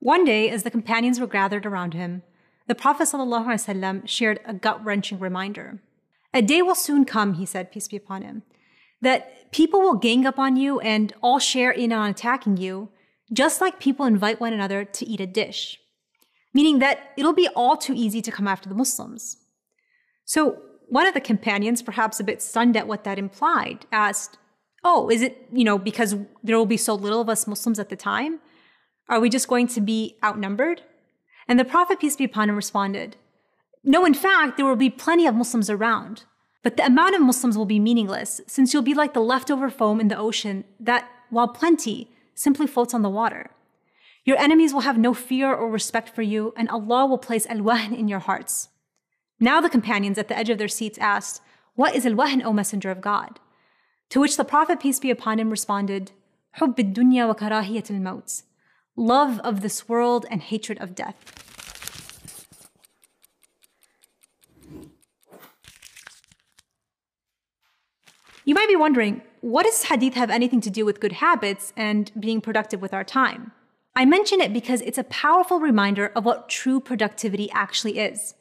One day, as the companions were gathered around him, the Prophet ﷺ shared a gut wrenching reminder. A day will soon come, he said, peace be upon him, that people will gang up on you and all share in on attacking you, just like people invite one another to eat a dish. Meaning that it'll be all too easy to come after the Muslims. So one of the companions, perhaps a bit stunned at what that implied, asked, Oh, is it, you know, because there will be so little of us Muslims at the time? Are we just going to be outnumbered? And the Prophet, peace be upon him, responded, No, in fact, there will be plenty of Muslims around. But the amount of Muslims will be meaningless, since you'll be like the leftover foam in the ocean that, while plenty, simply floats on the water. Your enemies will have no fear or respect for you, and Allah will place al-wahn in your hearts. Now the companions at the edge of their seats asked, What is al-wahn, O Messenger of God? To which the Prophet, peace be upon him, responded, حب الدنيا وكراهية الموت love of this world and hatred of death. You might be wondering, what does hadith have anything to do with good habits and being productive with our time? I mention it because it's a powerful reminder of what true productivity actually is.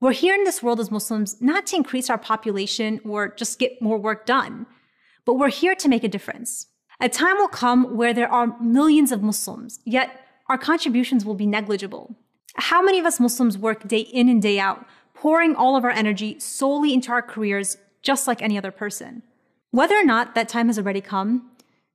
We're here in this world as Muslims not to increase our population or just get more work done, but we're here to make a difference. A time will come where there are millions of Muslims, yet our contributions will be negligible. How many of us Muslims work day in and day out, pouring all of our energy solely into our careers just like any other person? Whether or not that time has already come,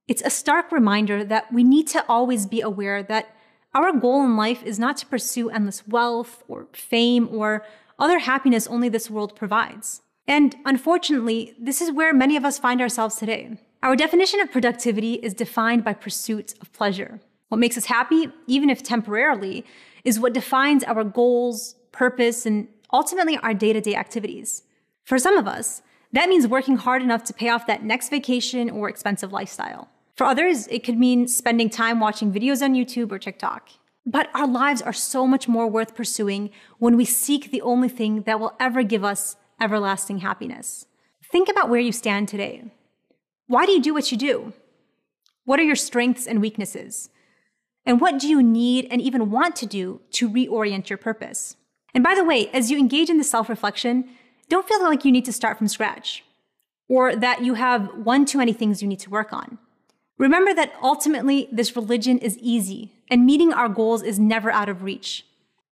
it's a stark reminder that we need to always be aware that our goal in life is not to pursue endless wealth or fame or other happiness only this world provides. And unfortunately, this is where many of us find ourselves today. Our definition of productivity is defined by pursuit of pleasure. What makes us happy, even if temporarily, is what defines our goals, purpose, and ultimately our day to day activities. For some of us, that means working hard enough to pay off that next vacation or expensive lifestyle. For others, it could mean spending time watching videos on YouTube or TikTok. But our lives are so much more worth pursuing when we seek the only thing that will ever give us everlasting happiness. Think about where you stand today. Why do you do what you do? What are your strengths and weaknesses? And what do you need and even want to do to reorient your purpose? And by the way, as you engage in the self reflection, don't feel like you need to start from scratch or that you have one too many things you need to work on. Remember that ultimately this religion is easy and meeting our goals is never out of reach.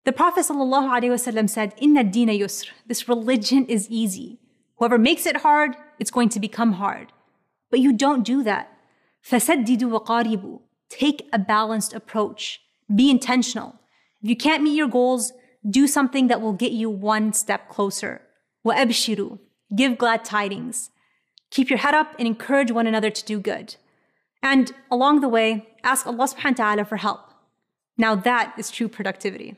The Prophet ﷺ said, Inna dina yusr. This religion is easy. Whoever makes it hard, it's going to become hard. But you don't do that. فَسَدِّدُوا وَقَارِبُوا Take a balanced approach. Be intentional. If you can't meet your goals, do something that will get you one step closer. وَأَبْشِرُوا Give glad tidings. Keep your head up and encourage one another to do good. And along the way, ask Allah subhanahu wa ta'ala for help. Now that is true productivity.